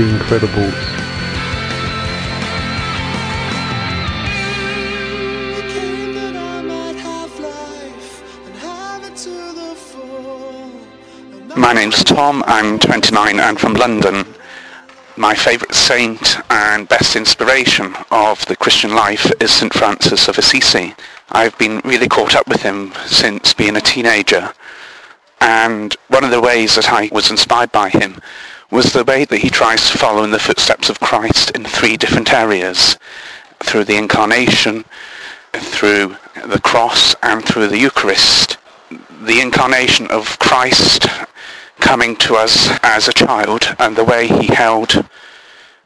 The Incredibles. My name's Tom, I'm 29 and from London. My favourite saint and best inspiration of the Christian life is St Francis of Assisi. I've been really caught up with him since being a teenager and one of the ways that I was inspired by him was the way that he tries to follow in the footsteps of Christ in three different areas through the incarnation, through the cross and through the Eucharist. The incarnation of Christ coming to us as a child and the way he held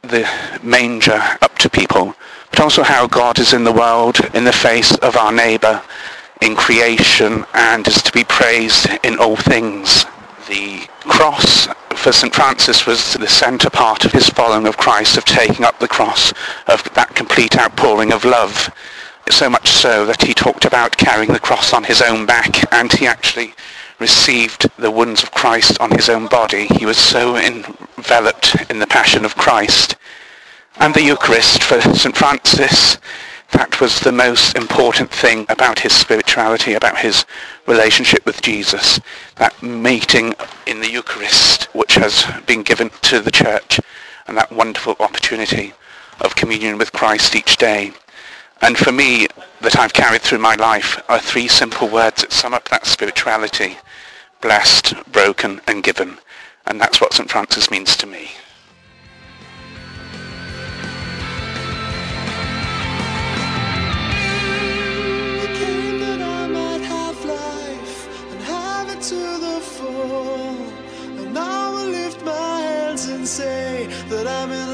the manger up to people, but also how God is in the world in the face of our neighbour in creation and is to be praised in all things. The cross for St. Francis was the centre part of his following of Christ, of taking up the cross, of that complete outpouring of love. So much so that he talked about carrying the cross on his own back and he actually received the wounds of Christ on his own body. He was so enveloped in the passion of Christ. And the Eucharist for St. Francis, that was the most important thing about his spirituality, about his relationship with Jesus. That meeting in the Eucharist, which has been given to the church, and that wonderful opportunity of communion with Christ each day. And for me, that I've carried through my life are three simple words that sum up that spirituality. Blessed, broken, and given. And that's what St. Francis means to me. That I'm in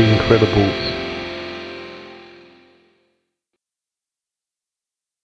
The Incredibles.